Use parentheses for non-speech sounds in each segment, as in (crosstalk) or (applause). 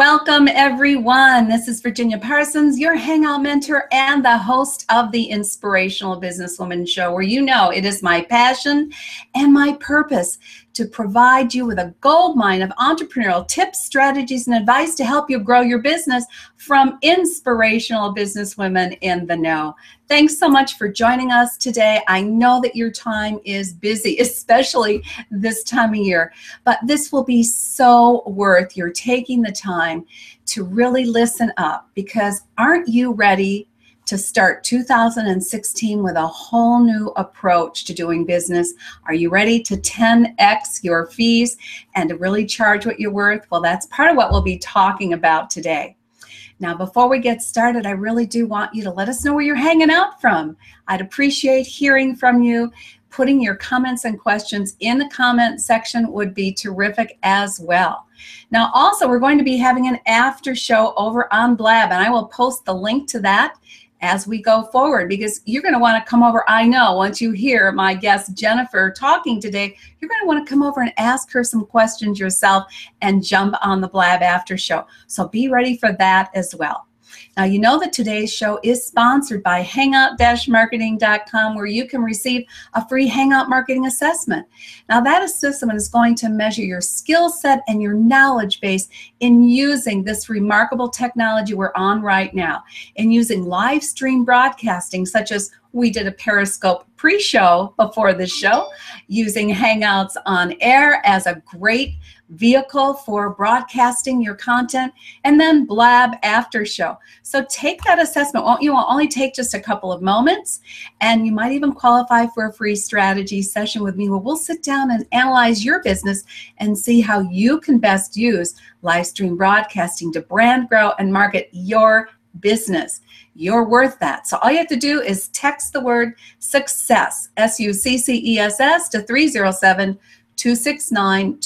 Welcome, everyone. This is Virginia Parsons, your Hangout mentor and the host of the Inspirational Businesswoman Show, where you know it is my passion and my purpose to provide you with a gold mine of entrepreneurial tips, strategies, and advice to help you grow your business from inspirational businesswomen in the know. Thanks so much for joining us today. I know that your time is busy, (laughs) especially this time of year, but this will be so worth your taking the time to really listen up because aren't you ready to start 2016 with a whole new approach to doing business. Are you ready to 10x your fees and to really charge what you're worth? Well, that's part of what we'll be talking about today. Now, before we get started, I really do want you to let us know where you're hanging out from. I'd appreciate hearing from you. Putting your comments and questions in the comment section would be terrific as well. Now, also, we're going to be having an after show over on Blab, and I will post the link to that as we go forward because you're going to want to come over. I know once you hear my guest Jennifer talking today, you're going to want to come over and ask her some questions yourself and jump on the Blab After Show. So be ready for that as well. Now, you know that today's show is sponsored by hangout-marketing.com where you can receive a free Hangout marketing assessment. Now, that assessment is going to measure your skill set and your knowledge base in using this remarkable technology we're on right now, in using live stream broadcasting such as we did a Periscope pre-show before this show using Hangouts on air as a great vehicle for broadcasting your content, and then Blab after show. So take that assessment. Won't you will only take just a couple of moments, and you might even qualify for a free strategy session with me where we'll sit down and analyze your business and see how you can best use live stream broadcasting to brand, grow, and market your business. You're worth that. So all you have to do is text the word success, S U C C E S S, to 307 269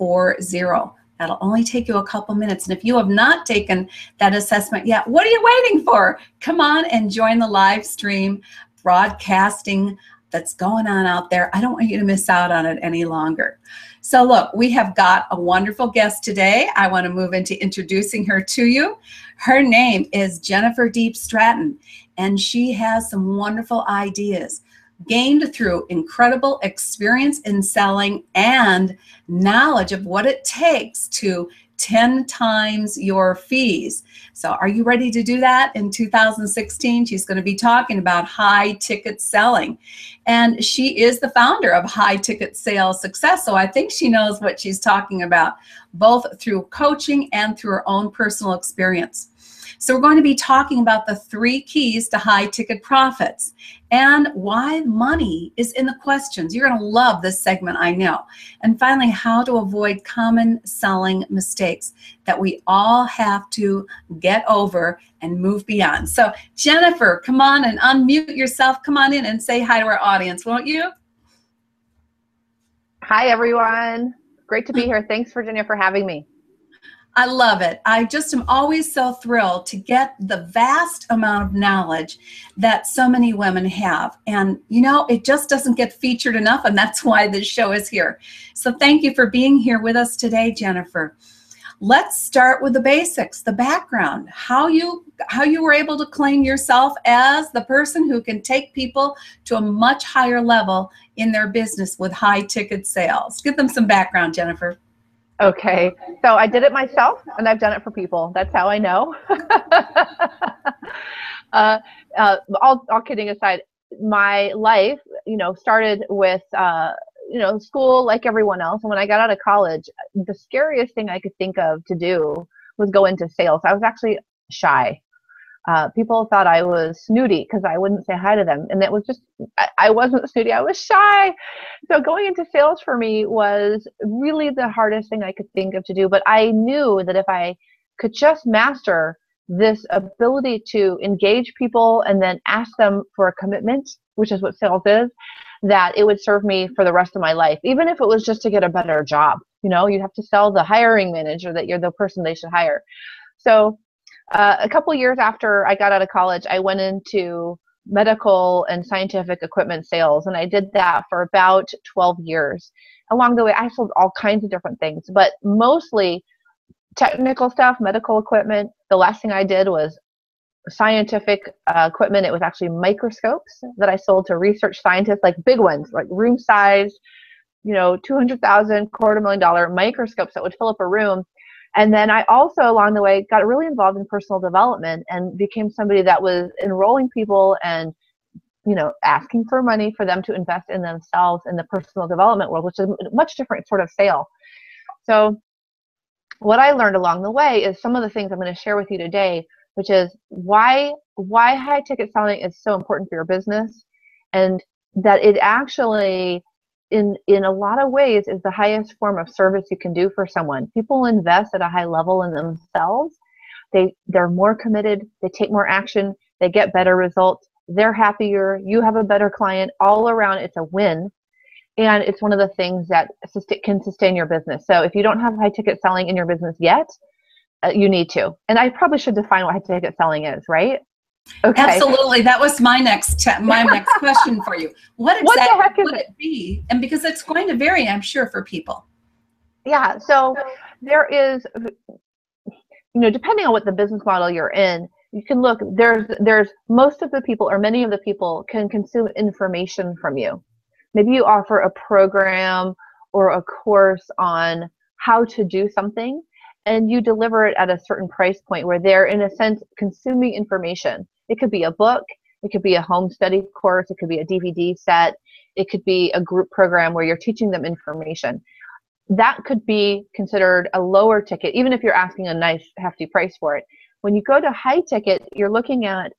2040. That'll only take you a couple minutes. And if you have not taken that assessment yet, what are you waiting for? Come on and join the live stream broadcasting that's going on out there. I don't want you to miss out on it any longer. So, look, we have got a wonderful guest today. I want to move into introducing her to you. Her name is Jennifer Diepstraten, and she has some wonderful ideas gained through incredible experience in selling and knowledge of what it takes to 10 times your fees. So, are you ready to do that in 2016? She's going to be talking about high ticket selling. And she is the founder of High Ticket Sales Success. So, I think she knows what she's talking about, both through coaching and through her own personal experience. So we're going to be talking about the three keys to high ticket profits and why money is in the questions. You're going to love this segment, I know. And finally, how to avoid common selling mistakes that we all have to get over and move beyond. So Jennifer, come on and unmute yourself. Come on in and say hi to our audience, won't you? Hi, everyone. Great to be here. Thanks, Virginia, for having me. I love it. I just am always so thrilled to get the vast amount of knowledge that so many women have. And, you know, it just doesn't get featured enough, and that's why this show is here. So, thank you for being here with us today, Jennifer. Let's start with the basics, the background, how you how you were able to claim yourself as the person who can take people to a much higher level in their business with high ticket sales. Give them some background, Jennifer. Okay, so I did it myself, and I've done it for people. That's how I know. (laughs) uh, uh, all, all kidding aside, my life, you know, started with, uh, you know, school like everyone else. And when I got out of college, the scariest thing I could think of to do was go into sales. I was actually shy uh, people thought I was snooty because I wouldn't say hi to them. And it was just, I, I, wasn't snooty, I was shy. So going into sales for me was really the hardest thing I could think of to do. But I knew that if I could just master this ability to engage people and then ask them for a commitment, which is what sales is, that it would serve me for the rest of my life, even if it was just to get a better job. You know, you'd have to sell the hiring manager that you're the person they should hire. So uh, a couple years after I got out of college, I went into medical and scientific equipment sales, and I did that for about 12 years. Along the way, I sold all kinds of different things, but mostly technical stuff, medical equipment. The last thing I did was scientific uh, equipment. It was actually microscopes that I sold to research scientists, like big ones, like room size, you know, 200,000, quarter million dollar microscopes that would fill up a room and then I also, along the way, got really involved in personal development and became somebody that was enrolling people and, you know, asking for money for them to invest in themselves in the personal development world, which is a much different sort of sale. So, what I learned along the way is some of the things I'm going to share with you today, which is why why high ticket selling is so important for your business, and that it actually in in a lot of ways is the highest form of service you can do for someone. People invest at a high level in themselves. They they're more committed they take more action they get better results they're happier you have a better client all around it's a win. And it's one of the things that can sustain your business. So if you don't have high ticket selling in your business yet uh, you need to. And i probably should define what high ticket selling is right Okay. Absolutely. That was my next my (laughs) next question for you. What exactly what would it? it be? And because it's going to vary, I'm sure, for people. Yeah. So there is, you know, depending on what the business model you're in, you can look. There's there's most of the people or many of the people can consume information from you. Maybe you offer a program or a course on how to do something and you deliver it at a certain price point where they're in a sense consuming information. It could be a book it could be a home study course it could be a dvd set it could be a group program where you're teaching them information. That could be considered a lower ticket even if you're asking a nice hefty price for it. When you go to high ticket you're looking at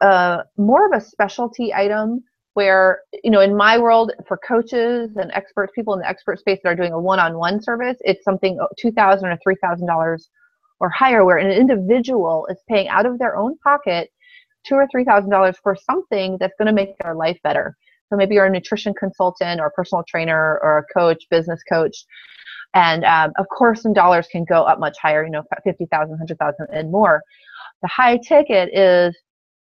uh, more of a specialty item where you know in my world for coaches and experts people in the expert space that are doing a one-on-one service it's something 2000 or 3000 dollars or higher where an individual is paying out of their own pocket two or three thousand dollars for something that's going to make their life better. So maybe you're a nutrition consultant or a personal trainer or a coach business coach and um, of course some dollars can go up much higher you know 50000 100000 and more. The high ticket is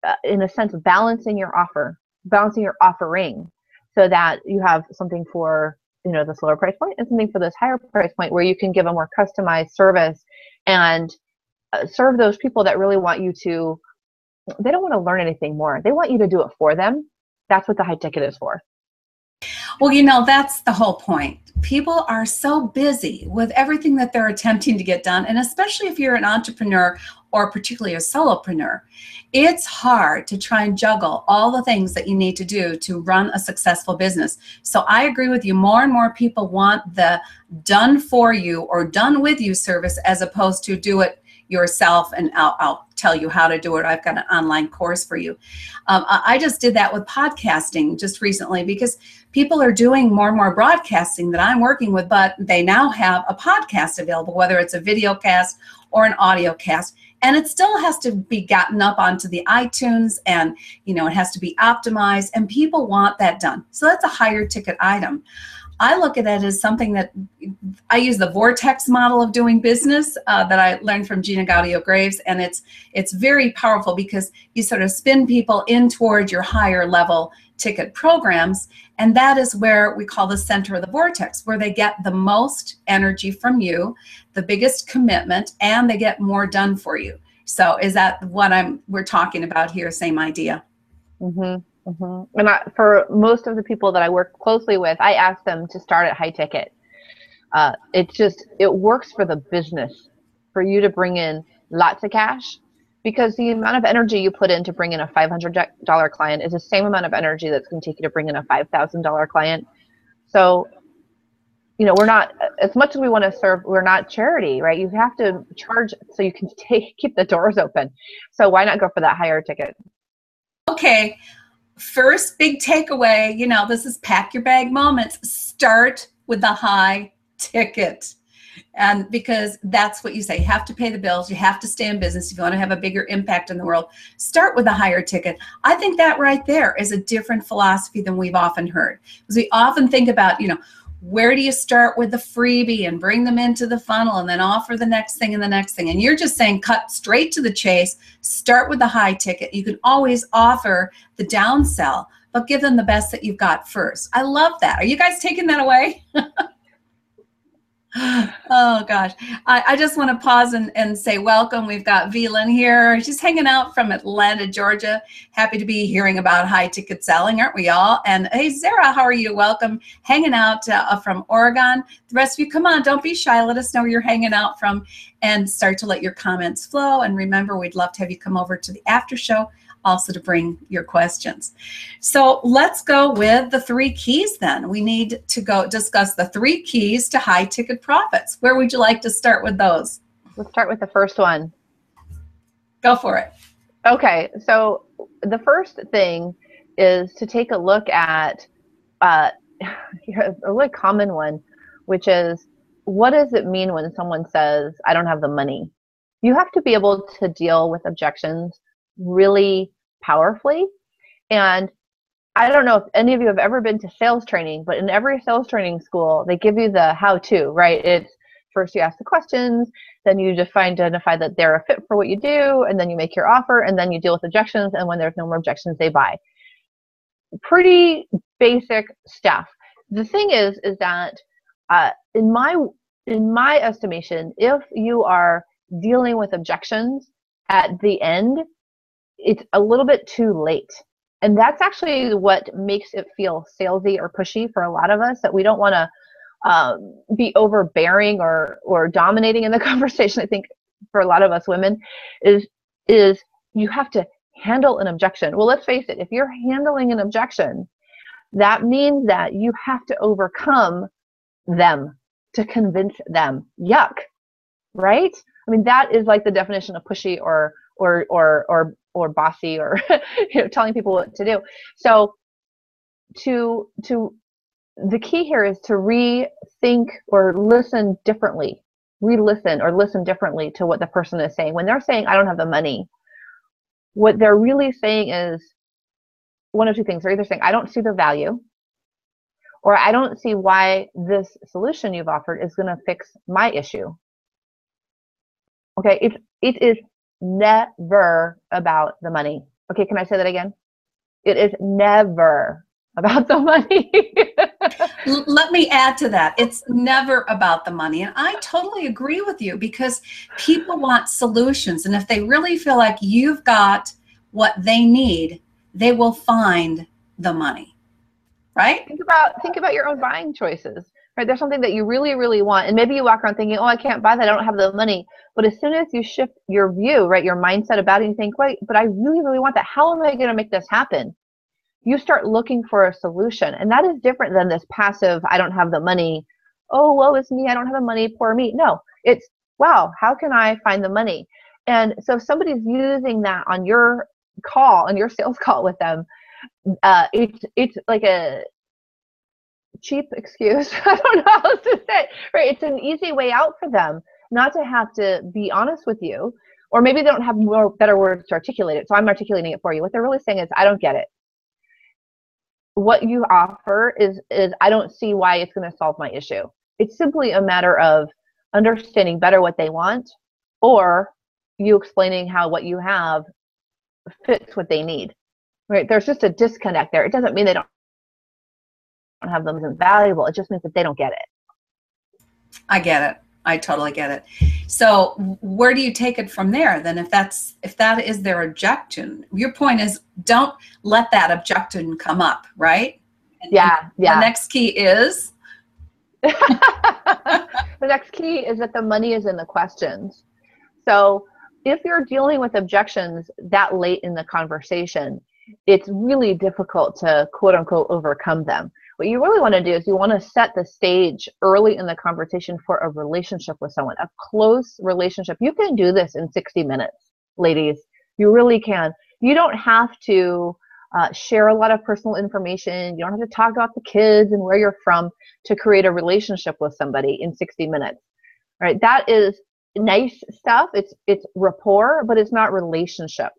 uh, in a sense balancing your offer balancing your offering so that you have something for you know this lower price point and something for this higher price point where you can give a more customized service and uh, serve those people that really want you to they don't want to learn anything more they want you to do it for them that's what the high ticket is for well, you know, that's the whole point. People are so busy with everything that they're attempting to get done. And especially if you're an entrepreneur or particularly a solopreneur, it's hard to try and juggle all the things that you need to do to run a successful business. So I agree with you. More and more people want the done for you or done with you service as opposed to do it yourself and I'll, I'll, tell you how to do it. I've got an online course for you. Um, I just did that with podcasting just recently because people are doing more and more broadcasting that I'm working with, but they now have a podcast available, whether it's a video cast or an audio cast and it still has to be gotten up onto the itunes and you know it has to be optimized and people want that done. So that's a higher ticket item. I look at it as something that I use the vortex model of doing business uh, that I learned from Gina Gaudio Graves, and it's it's very powerful because you sort of spin people in toward your higher level ticket programs, and that is where we call the center of the vortex, where they get the most energy from you, the biggest commitment, and they get more done for you. So, is that what I'm we're talking about here? Same idea. Mm-hmm. Mm-hmm. And I, for most of the people that I work closely with, I ask them to start at high ticket. Uh, it just it works for the business for you to bring in lots of cash because the amount of energy you put in to bring in a $500 client is the same amount of energy that's going to take you to bring in a $5,000 client. So, you know, we're not as much as we want to serve. We're not charity, right? You have to charge so you can (laughs) take keep the doors open. So why not go for that higher ticket? Okay, first big takeaway, you know, this is pack your bag moments. Start with the high ticket. And because that's what you say, you have to pay the bills, you have to stay in business if you want to have a bigger impact in the world. Start with a higher ticket. I think that right there is a different philosophy than we've often heard. Because we often think about, you know, where do you start with the freebie and bring them into the funnel and then offer the next thing and the next thing and you're just saying cut straight to the chase start with the high ticket you can always offer the downsell but give them the best that you've got first i love that are you guys taking that away (laughs) oh gosh. I, I just want to pause and, and say welcome. We've got V. Lynn here. She's hanging out from atlanta georgia. Happy to be hearing about high ticket selling aren't we all? And hey zara how are you? Welcome. Hanging out uh, from oregon. The rest of you come on don't be shy. Let us know where you're hanging out from and start to let your comments flow. And remember we'd love to have you come over to the after show also to bring your questions. So let's go with the three keys then. We need to go discuss the three keys to high ticket profits. Where would you like to start with those? Let's start with the first one. Go for it. Okay, so the first thing is to take a look at uh, (laughs) a really common one, which is what does it mean when someone says, I don't have the money? You have to be able to deal with objections really powerfully. And I don't know if any of you have ever been to sales training, but in every sales training school, they give you the how to, right? It's first you ask the questions, then you define, identify that they're a fit for what you do, and then you make your offer, and then you deal with objections, and when there's no more objections, they buy. Pretty basic stuff. The thing is, is that uh, in my in my estimation, if you are dealing with objections at the end, it's a little bit too late. And that's actually what makes it feel salesy or pushy for a lot of us that we don't want to um, be overbearing or or dominating in the (laughs) conversation. I think for a lot of us women is is you have to handle an objection. Well, let's face it, if you're handling an objection, that means that you have to overcome them to convince them. Yuck. Right? I mean, that is like the definition of pushy or or or or or bossy or (laughs) you know telling people what to do. So to to the key here is to rethink or listen differently re-listen or listen differently to what the person is saying. When they're saying i don't have the money what they're really saying is one of two things. They're either saying i don't see the value or i don't see why this solution you've offered is going to fix my issue. Okay it, it is never about the money. Okay, can I say that again? It is never about the money. Let me add to that. It's never about the money. And I totally agree with you because people want solutions. And if they really feel like you've got what they need, they will find the money. Right? Think about think about your own buying choices right? There's something that you really, really want, and maybe you walk around thinking, "Oh, I can't buy that. I don't have the money." But as soon as you shift your view, right, your mindset about it, you think, "Wait, but I really, really want that. How am I going to make this happen?" You start looking for a solution, and that is different than this passive, "I don't have the money." Oh, well, it's me. I don't have the money. Poor me. No, it's wow. How can I find the money? And so, if somebody's using that on your call, on your sales (laughs) call with them, uh, it's it's like a cheap excuse. (laughs) I don't know how else to say. Right? It's an easy way out for them not to have to be honest with you, or maybe they don't have more better words to articulate it. So I'm articulating it for you. What they're really saying is, I don't get it. what you offer is is I don't see why it's going to solve my issue. It's simply a matter of understanding better what they want or you explaining how what you have fits what they need. Right? There's just a disconnect there. It doesn't mean they don't have them as valuable. It just means that they don't get it. I get it. I totally get it. So where do you take it from there? Then if that's if that is their objection, your point is don't let that objection come up, right? And yeah, yeah. The next key is (laughs) the next key is that the money is in the questions. So if you're dealing with objections that late in the conversation, it's really difficult to quote unquote overcome them. What you really want to do is you want to set the stage early in the conversation for a relationship with someone, a close relationship. You can do this in 60 minutes, ladies. You really can. You don't have to uh, share a lot of personal information. You don't have to talk about the kids and where you're from to create a relationship with somebody in 60 minutes. All right, that is nice stuff. It's it's rapport, but it's not relationship.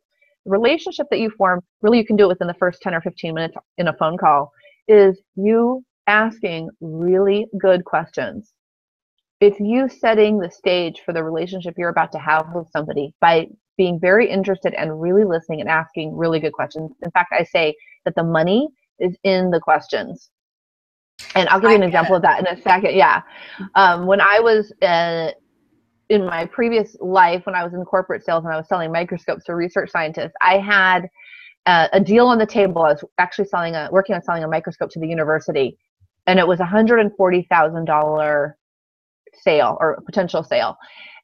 The relationship that you form, really you can do it within the first 10 or 15 minutes in a phone call, is you asking really good questions. It's you setting the stage for the relationship you're about to have with somebody by being very interested and really listening and asking really good questions. In fact, I say that the money is in the questions. And I'll give you an example of that in a second. Yeah. Um, when I was uh, in my previous life, when I was in corporate sales and I was selling microscopes to research scientists, I had uh, a deal on the table. I was actually selling a, working on selling a microscope to the university, and it was a hundred and forty thousand dollar sale or potential sale.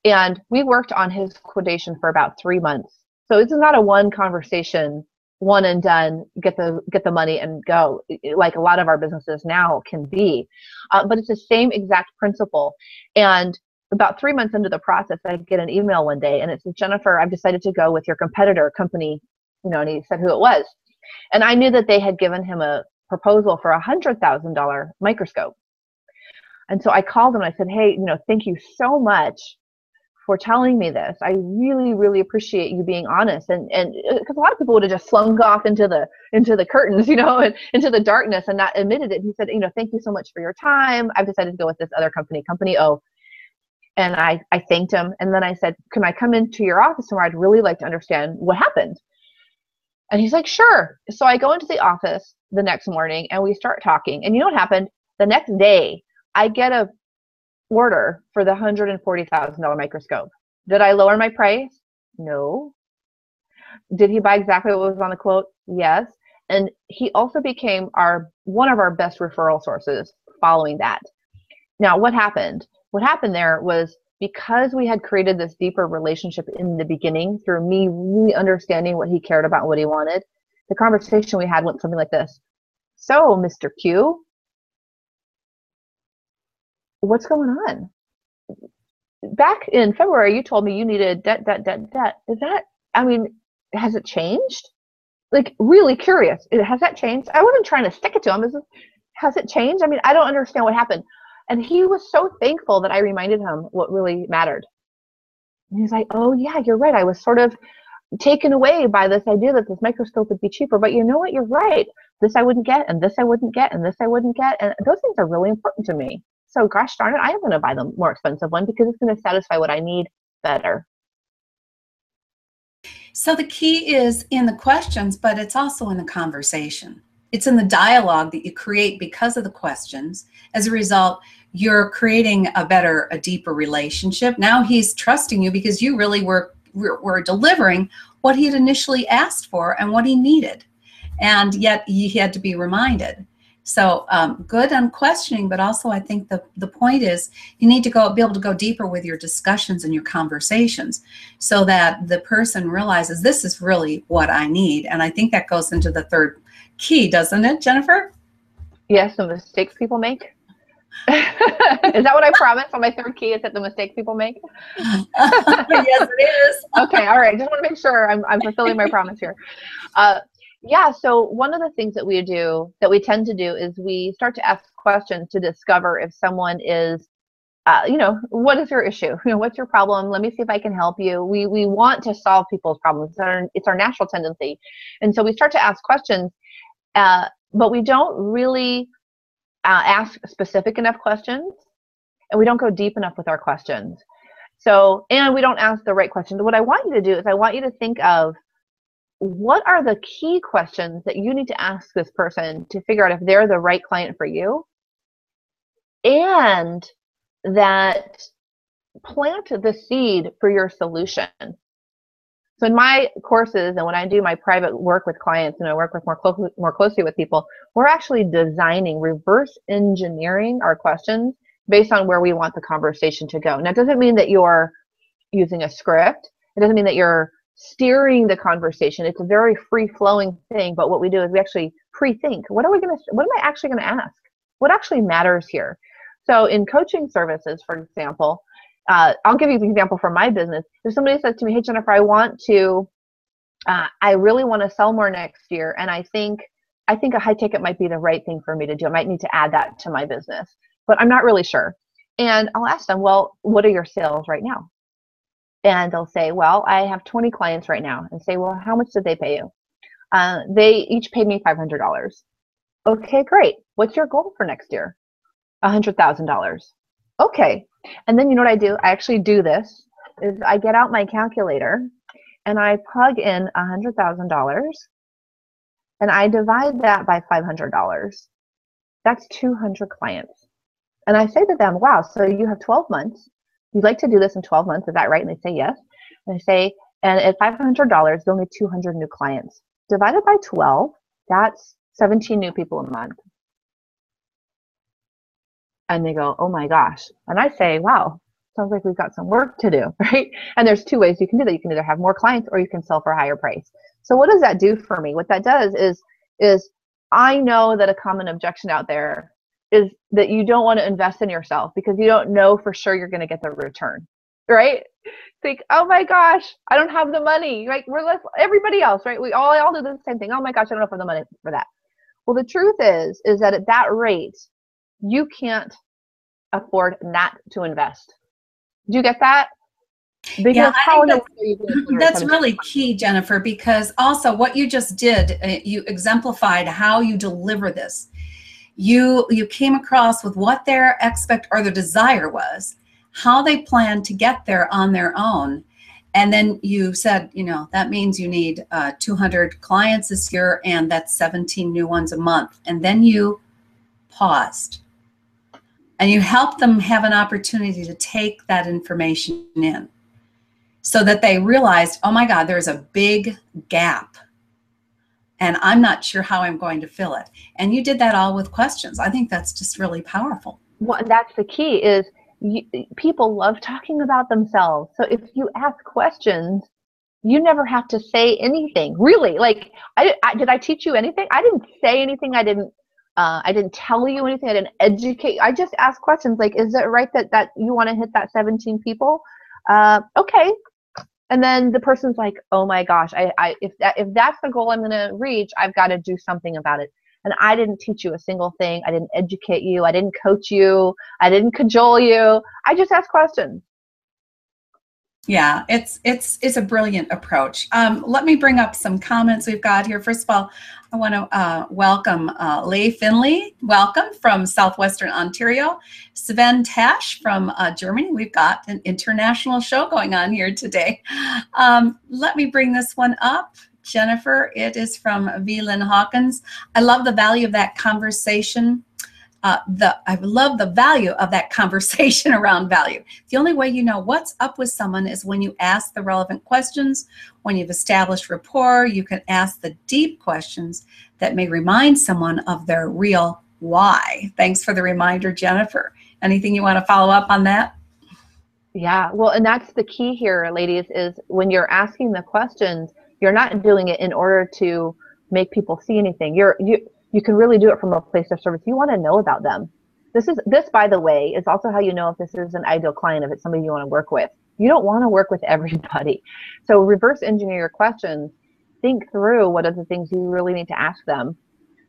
And we worked on his quotation for about three months. So this is not a one conversation, one and done, get the get the money and go, like a lot of our businesses now can be. Uh, but it's the same exact principle. And about three months into the process, I get an email one day, and it says, Jennifer, I've decided to go with your competitor company, you know, and he said who it was. And I knew that they had given him a proposal for a hundred thousand dollar microscope. And so I called him and I said, Hey, you know, thank you so much for telling me this. I really, really appreciate you being honest. And and because uh, a lot of people would have just flung off into the into the curtains, (laughs) you know, and into the darkness and not admitted it. He said, you know, thank you so much for your time. I've decided to go with this other company, Company O. And I, I thanked him. And then I said, Can I come into your office tomorrow? I'd really like to understand what happened. And he's like, Sure. So I go into the office the next morning and we start talking. And you know what happened? The next day, I get a order for the $140,000 microscope. Did I lower my price? No. Did he buy exactly what was on the quote? Yes. And he also became our one of our best referral sources following that. Now, what happened? What happened there was because we had created this deeper relationship in the beginning through me really understanding what he cared about, what he wanted, the conversation we had went something like this. So, Mr. Q, what's going on? Back in February, you told me you needed debt, debt, debt, debt. Is that, I mean, has it changed? Like, really curious. Has that changed? I wasn't trying to stick it to him. Is has it changed? I mean, I don't understand what happened. And he was so thankful that I reminded him what really mattered. And he's like, oh, yeah, you're right. I was sort of taken away by this idea that this microscope would be cheaper. But you know what? You're right. This I wouldn't get, and this I wouldn't get, and this I wouldn't get. And those things are really important to me. So gosh darn it, I am going to buy the more expensive one because it's going to satisfy what I need better. So the key is in the questions, but it's also in the conversation. It's in the dialogue that you create because of the questions. As a result, you're creating a better, a deeper relationship. Now he's trusting you because you really were were, delivering what he had initially asked for and what he needed. And yet he had to be reminded. So um, good on questioning, but also I think the, the point is you need to go be able to go deeper with your discussions and your conversations so that the person realizes this is really what I need. And I think that goes into the third key, doesn't it, Jennifer? Yes, the mistakes people make. Is that what I promised on my third key? Is that the mistakes people make? (laughs) yes, it is. (laughs) okay, all right. Just want to make sure I'm, I'm fulfilling my promise here. Uh, yeah, so one of the things that we do, that we tend to do, is we start to ask questions to discover if someone is, uh, you know, what is your issue? You (laughs) know, what's your problem? Let me see if I can help you. We we want to solve people's problems. It's our, it's our natural tendency, and so we start to ask questions. Uh, but we don't really uh, ask specific enough questions and we don't go deep enough with our questions. So, and we don't ask the right questions. What I want you to do is I want you to think of what are the key questions that you need to ask this person to figure out if they're the right client for you and that plant the seed for your solution. So in my courses and when I do my private work with clients and I work with more closely more closely with people, we're actually designing reverse engineering our questions based on where we want the conversation to go. Now it doesn't mean that you're using a script. It doesn't mean that you're steering the conversation. It's a very free flowing thing, but what we do is we actually pre-think. What are we going to what am I actually going to ask? What actually matters here? So in coaching services, for example, uh, I'll give you an example from my business. If somebody says to me, "Hey Jennifer, I want to, uh, I really want to sell more next year, and I think I think a high ticket might be the right thing for me to do. I might need to add that to my business, but I'm not really sure." And I'll ask them, "Well, what are your sales right now?" And they'll say, "Well, I have 20 clients right now." And say, "Well, how much did they pay you?" Uh, they each paid me $500. Okay, great. What's your goal for next year? $100,000. Okay. And then you know what I do? I actually do this is I get out my calculator and I plug in a $100,000 and I divide that by $500. That's 200 clients. And I say to them, wow, so you have 12 months. You'd like to do this in 12 months. Is that right? And they say yes. And I say, and at $500, you'll need 200 new clients. Divided by 12, that's 17 new people a month and they go, oh my gosh. And I say, wow, sounds like we've got some work to do, (laughs) right? And there's two ways you can do that. You can either have more clients or you can sell for a higher price. So what does that do for me? What that does is, is I know that a common objection out there is that you don't want to invest in yourself because you don't know for sure you're going to get the return, right? Think, oh my gosh, I don't have the money. Right? We're less, everybody else, right? We all, all do the same thing. Oh my gosh, I don't have the money for that. Well, the truth is, is that at that rate, you can't afford not to invest. Do you get that? Because yeah, how that's, that's really key, Jennifer, because also what you just did, uh, you exemplified how you deliver this. You you came across with what their expect or their desire was, how they plan to get there on their own, and then you said, you know, that means you need uh, 200 clients this year, and that's 17 new ones a month. And then you paused and you help them have an opportunity to take that information in so that they realized, oh my God, there's a big gap and I'm not sure how I'm going to fill it. And you did that all with questions. I think that's just really powerful. Well, that's the key is you, people love talking about themselves. So if you ask questions, you never have to say anything really like I, I, did i teach you anything i didn't say anything i didn't uh, I didn't tell you anything. I didn't educate. I just asked questions like, "Is it right that that you want to hit that 17 people?" Uh, okay. And then the person's like, "Oh my gosh, I, I if that if that's the goal I'm going to reach, I've got to do something about it." And I didn't teach you a single thing. I didn't educate you. I didn't coach you. I didn't cajole you. I just asked questions. Yeah, it's it's it's a brilliant approach. Um, let me bring up some comments we've got here. First of all, I want to uh, welcome uh, Leigh Finley. Welcome from Southwestern Ontario. Sven Tash from uh, Germany. We've got an international show going on here today. Um, let me bring this one up. Jennifer, it is from V. Lynn Hawkins. I love the value of that conversation uh, the I love the value of that (laughs) conversation around value. The only way you know what's up with someone is when you ask the relevant questions. When you've established rapport, you can ask the deep questions that may remind someone of their real why. Thanks for the reminder, Jennifer. Anything you want to follow up on that? Yeah, well, and that's the key here, ladies, is when you're asking the questions, you're not doing it in order to make people see anything. You're you you can really do it from a place of service. You want to know about them. This is this, by the way, is also how you know if this is an ideal client, if it's somebody you want to work with. You don't want to work with (laughs) everybody. So reverse engineer your questions. Think through what are the things you really need to ask them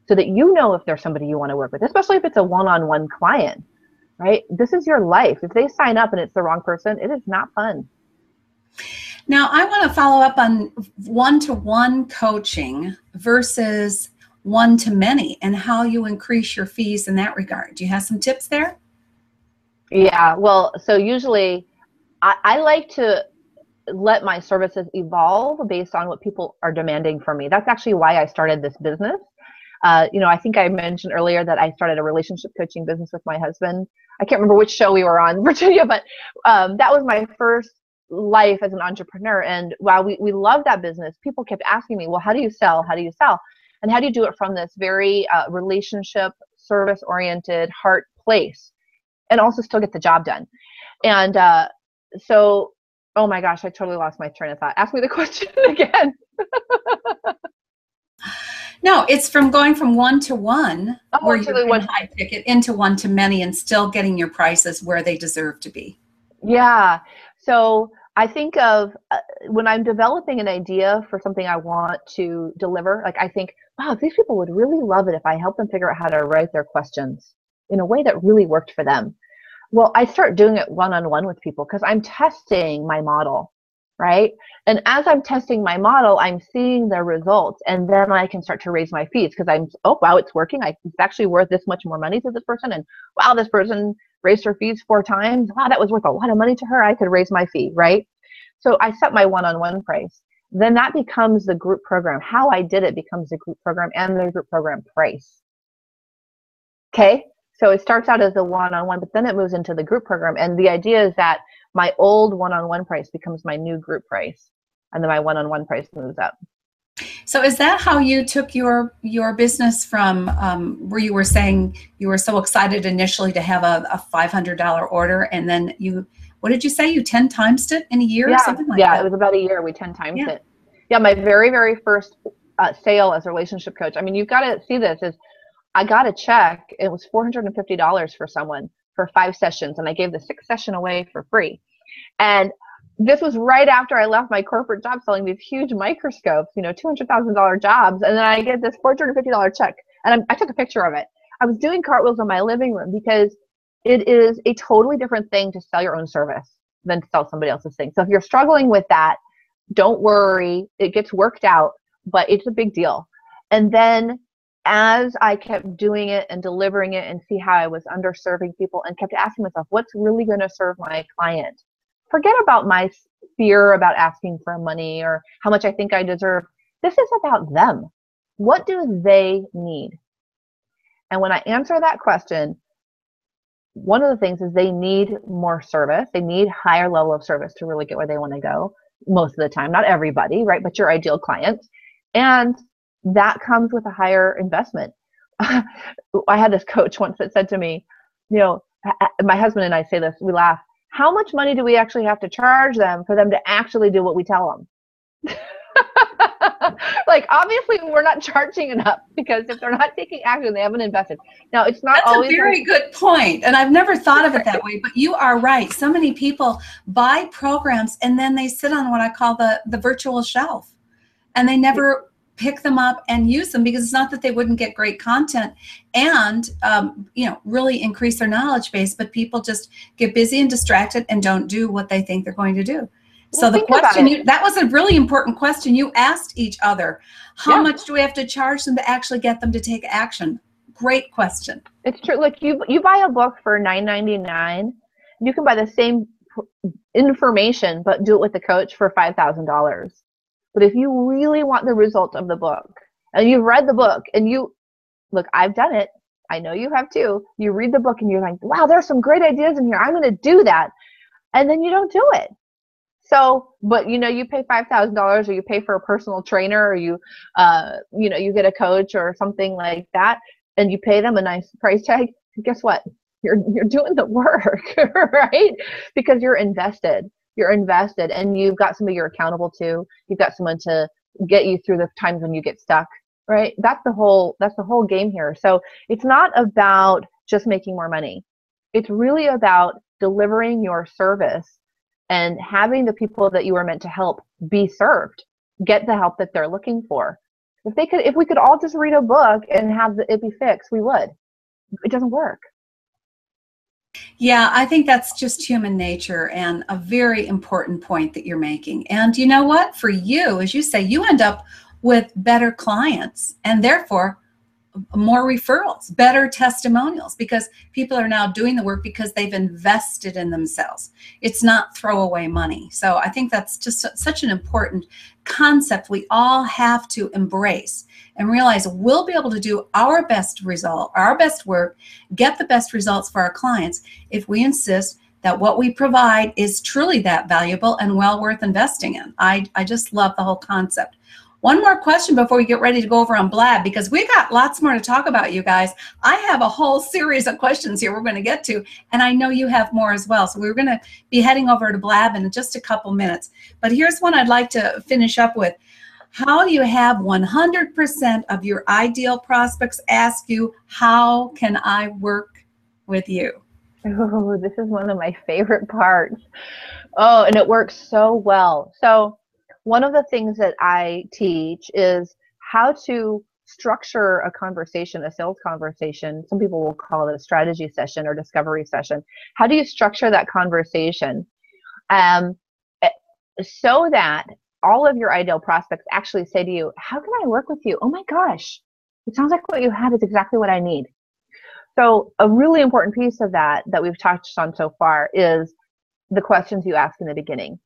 so that you know if there's somebody you want to work with, especially if it's a one-on-one client, right? This is your life. If they sign up and it's the wrong person, it is not fun. Now, I want to follow up on one to one coaching versus one to many and how you increase your fees in that regard. Do you have some tips there? Yeah, well, so usually I, I like to let my services evolve based on what people are demanding from me. That's actually why I started this business. Uh, you know, I think I mentioned earlier that I started a relationship coaching business with my husband. I can't remember which show we were on, (laughs) Virginia, but um, that was my first life as an entrepreneur. And while we, we loved that business, people kept asking me, well, how do you sell? How do you sell? And how do you do it from this very uh, relationship, service oriented heart place and also still get the job done? And uh, so, oh my gosh, I totally lost my train of thought. Ask me the (laughs) question again. (laughs) No, it's from going from one to one, Oh, where you're the one- high ticket, into one to many, and still getting your prices where they deserve to be. Yeah. So I think of uh, when I'm developing an idea for something I want to deliver, like I think, wow, these people would really love it if I help them figure out how to write their questions in a way that really worked for them. Well, I start doing it one on one with people because I'm testing my model, right? And as I'm testing my model, I'm seeing the results, and then I can start to raise my fees because I'm, oh, wow, it's working. I, it's actually worth this much more money to this person. And wow, this person raised her fees four times. Wow, that was worth a lot of money to her. I could raise my fee, right? So I set my one on one price. Then that becomes the group program. How I did it becomes the group program and the group program price. Okay, so it starts out as a one on one, but then it moves into the group program. And the idea is that my old one on one price becomes my new group price. And then my one on one price moves up. So, is that how you took your your business from um, where you were saying you were so excited initially to have a, a five hundred dollar order, and then you, what did you say? You ten times it in a year, yeah, or something like yeah, that? it was about a year. We 10 times Yeah. it. Yeah, my very, very first uh, sale as a relationship coach. I mean, you've got to see this is I got a check. It was $450 for someone for five sessions, and I gave the sixth session away for free. And this was right after I left my corporate job selling these huge microscopes, you know, $200,000 jobs. And then I get this $450 check, and I, I took a picture of it. I was doing cartwheels in my living room because it is a totally different thing to sell your own service than to sell somebody else's thing. So if you're struggling with that, don't worry. It gets worked out, but it's a big deal. And then as I kept doing it and delivering it and see how I was underserving people and kept asking myself, what's really going to serve my client? Forget about my fear about asking for money or how much I think I deserve. This is about them. What do they need? And when I answer that question, one of the things is they need more service. They need higher level of service to really get where they want to go most of the time. Not everybody, right? But your ideal clients. And that comes with a higher investment. (laughs) I had this coach once that said to me, you know, my husband and I say this, we laugh. How much money do we actually have to charge them for them to actually do what we tell them? (laughs) like obviously we're not charging enough because if they're not taking action they haven't invested now it's not That's always a very good point, and I've never thought of it that (laughs) way. But you are right. So many people buy programs and then they sit on what I call the the virtual shelf, and they never pick them up and use them because it's not that they wouldn't get great content and um, you know really increase their knowledge base, but people just get busy and distracted and don't do what they think they're going to do. So Well, the question you that was a really important question you asked each other. How Yeah. much do we have to charge them to actually get them to take action? Great question. It's true. Look, you you buy a book for nine ninety nine, you can buy the same information, but do it with a coach for five thousand dollars. But if you really want the result of the book, and you've read the book, and you look, I've done it. I know you have too. You read the book, and you're like, wow, there's some great ideas in here. I'm going to do that, and then you don't do it. So, but you know, you pay five thousand dollars, or you pay for a personal trainer, or you, uh, you know, you get a coach or something like that and you pay them a nice price tag, guess what? You're you're doing the work, (laughs) right? Because you're invested. You're invested and you've got somebody you're accountable to. You've got someone to get you through the times when you get stuck, right? That's the whole that's the whole game here. So it's not about just making more money. It's really about delivering your service and having the people that you are meant to help be served, get the help that they're looking for if they could if we could all just read a book and have it be fixed we would it doesn't work Yeah, I think that's just human nature and a very important point that you're making. And you know what? For you, as you say, you end up with better clients and therefore more referrals, better testimonials, because people are now doing the work because they've invested in themselves. It's not throwaway money. So I think that's just such an important concept we all have to embrace and realize we'll be able to do our best result, our best work, get the best results for our clients if we insist that what we provide is truly that valuable and well worth investing in. I, I just love the whole concept. One more question before we get ready to go over on Blab because we got lots more to talk about, you guys. I have a whole series of questions here we're going to get to, and I know you have more as well. So we're going to be heading over to Blab in just a couple minutes. But here's one I'd like to finish up with. How do you have 100% of your ideal prospects ask you, How can I work with you? Oh, (laughs) this is one of my favorite parts. Oh, and it works so well. So, one of the things that I teach is how to structure a conversation, a sales conversation. Some people will call it a strategy session or discovery session. How do you structure that conversation um, eh, so that all of your ideal prospects actually say to you, How can I work with you? Oh my gosh, it sounds like what you have is exactly what I need. So, a really important piece of that that we've touched on so far is the questions you ask in the beginning.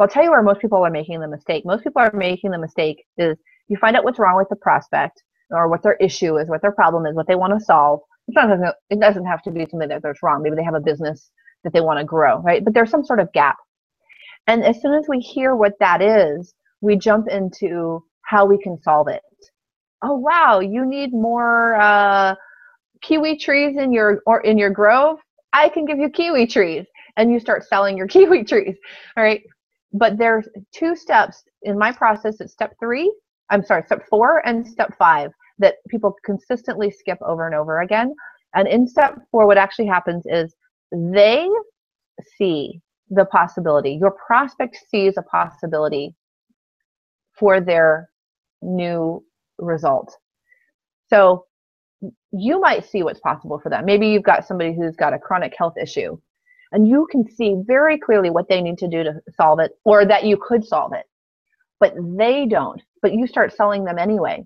I'll tell you where most people are making the mistake. Most people are making the mistake is you find out what's wrong with the prospect or what their issue is, what their problem is, what they want to solve. It doesn't, have to be something that there's wrong. Maybe they have a business that they want to grow, right? But there's some sort of gap. And as soon as we hear what that is, we jump into how we can solve it. Oh wow, you need more uh, kiwi trees in your or in your grove. I can give you kiwi trees, and you start selling your (laughs) kiwi trees. All right, but there's two steps in my process it's step three i'm sorry step four and step five that people consistently skip over and over again. And in step four what actually happens is they see the possibility your prospect sees a possibility for their new result. So you might see what's possible for them. Maybe you've got somebody who's got a chronic health issue and you can see very clearly what they need to do to solve it or that you could solve it. But they don't. But you start selling them anyway.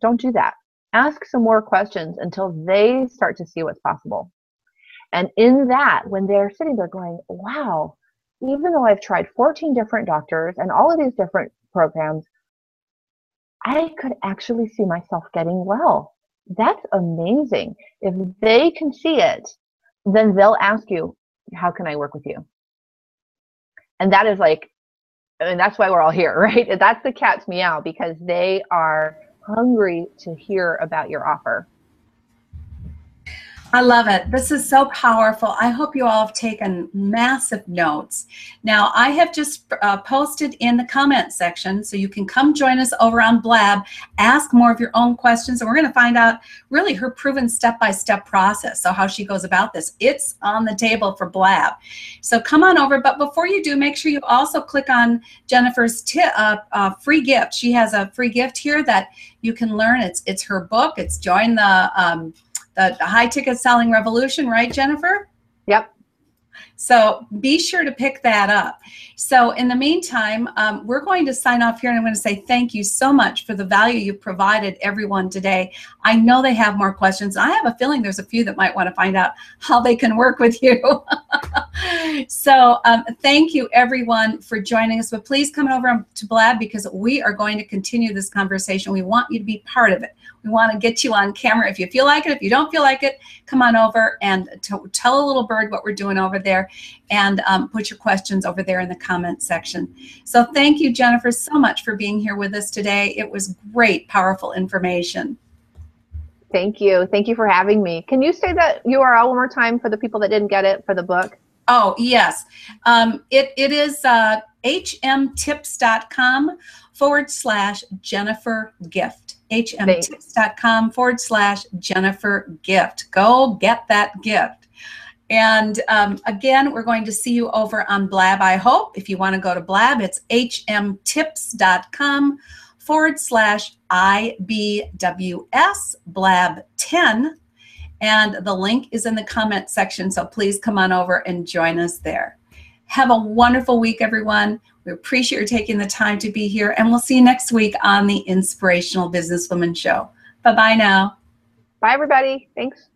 Don't do that. Ask some more questions until they start to see what's possible. And in that when they're sitting there going wow even though i've tried 14 different doctors and all of these different programs i could actually see myself getting well. That's amazing. If they can see it then they'll ask you how can I work with you? And that is like, I mean, that's why we're all here, (laughs) right? That's the cat's meow because they are hungry to hear about your offer. I love it. This is so powerful. I hope you all have taken massive notes. Now, I have just uh, posted in the comment section, so you can come join us over on Blab, ask more of your own questions, and we're going to find out really her proven step by step process. So, how she goes about this. It's on the table for Blab. So, come on over. But before you do, make sure you also click on Jennifer's uh, uh, free gift. She has a free gift here that you can learn. It's, it's her book, it's Join the um, the, the high ticket selling revolution, right, Jennifer? Yep. So be sure to pick that up. So in the meantime, um, we're going to sign off here and I'm going to say thank you so much for the value you provided everyone today. I know they have more questions. I have a feeling there's a few that might want to find out how they can work with you. (laughs) so um, thank you everyone for joining us. But please come over to Blab because we are going to continue this conversation. We want you to be part of it. We want to get you on camera if you feel like it. If you don't feel like it, come on over and tell a little bird what we're doing over there and um, put your questions over there in the comment section. So thank you, Jennifer, so much for being here with us today. It was great, powerful information. Thank you. Thank you for having me. Can you say that URL one more time for the people that didn't get it for the book? Oh, yes. Um, it, it is uh, hmtips.com forward slash Jennifer Gift hmtips.com forward slash Jennifer Gift. Go get that gift. And um, again, we're going to see you over on Blab, I hope. If you want to go to Blab, it's hmtips.com forward slash IBWS Blab 10. And the link is in the comment section. So please come on over and join us there. Have a wonderful week, everyone. We appreciate your taking the time to be here, and we'll see you next week on the Inspirational Businesswoman Show. Bye bye now. Bye, everybody. Thanks.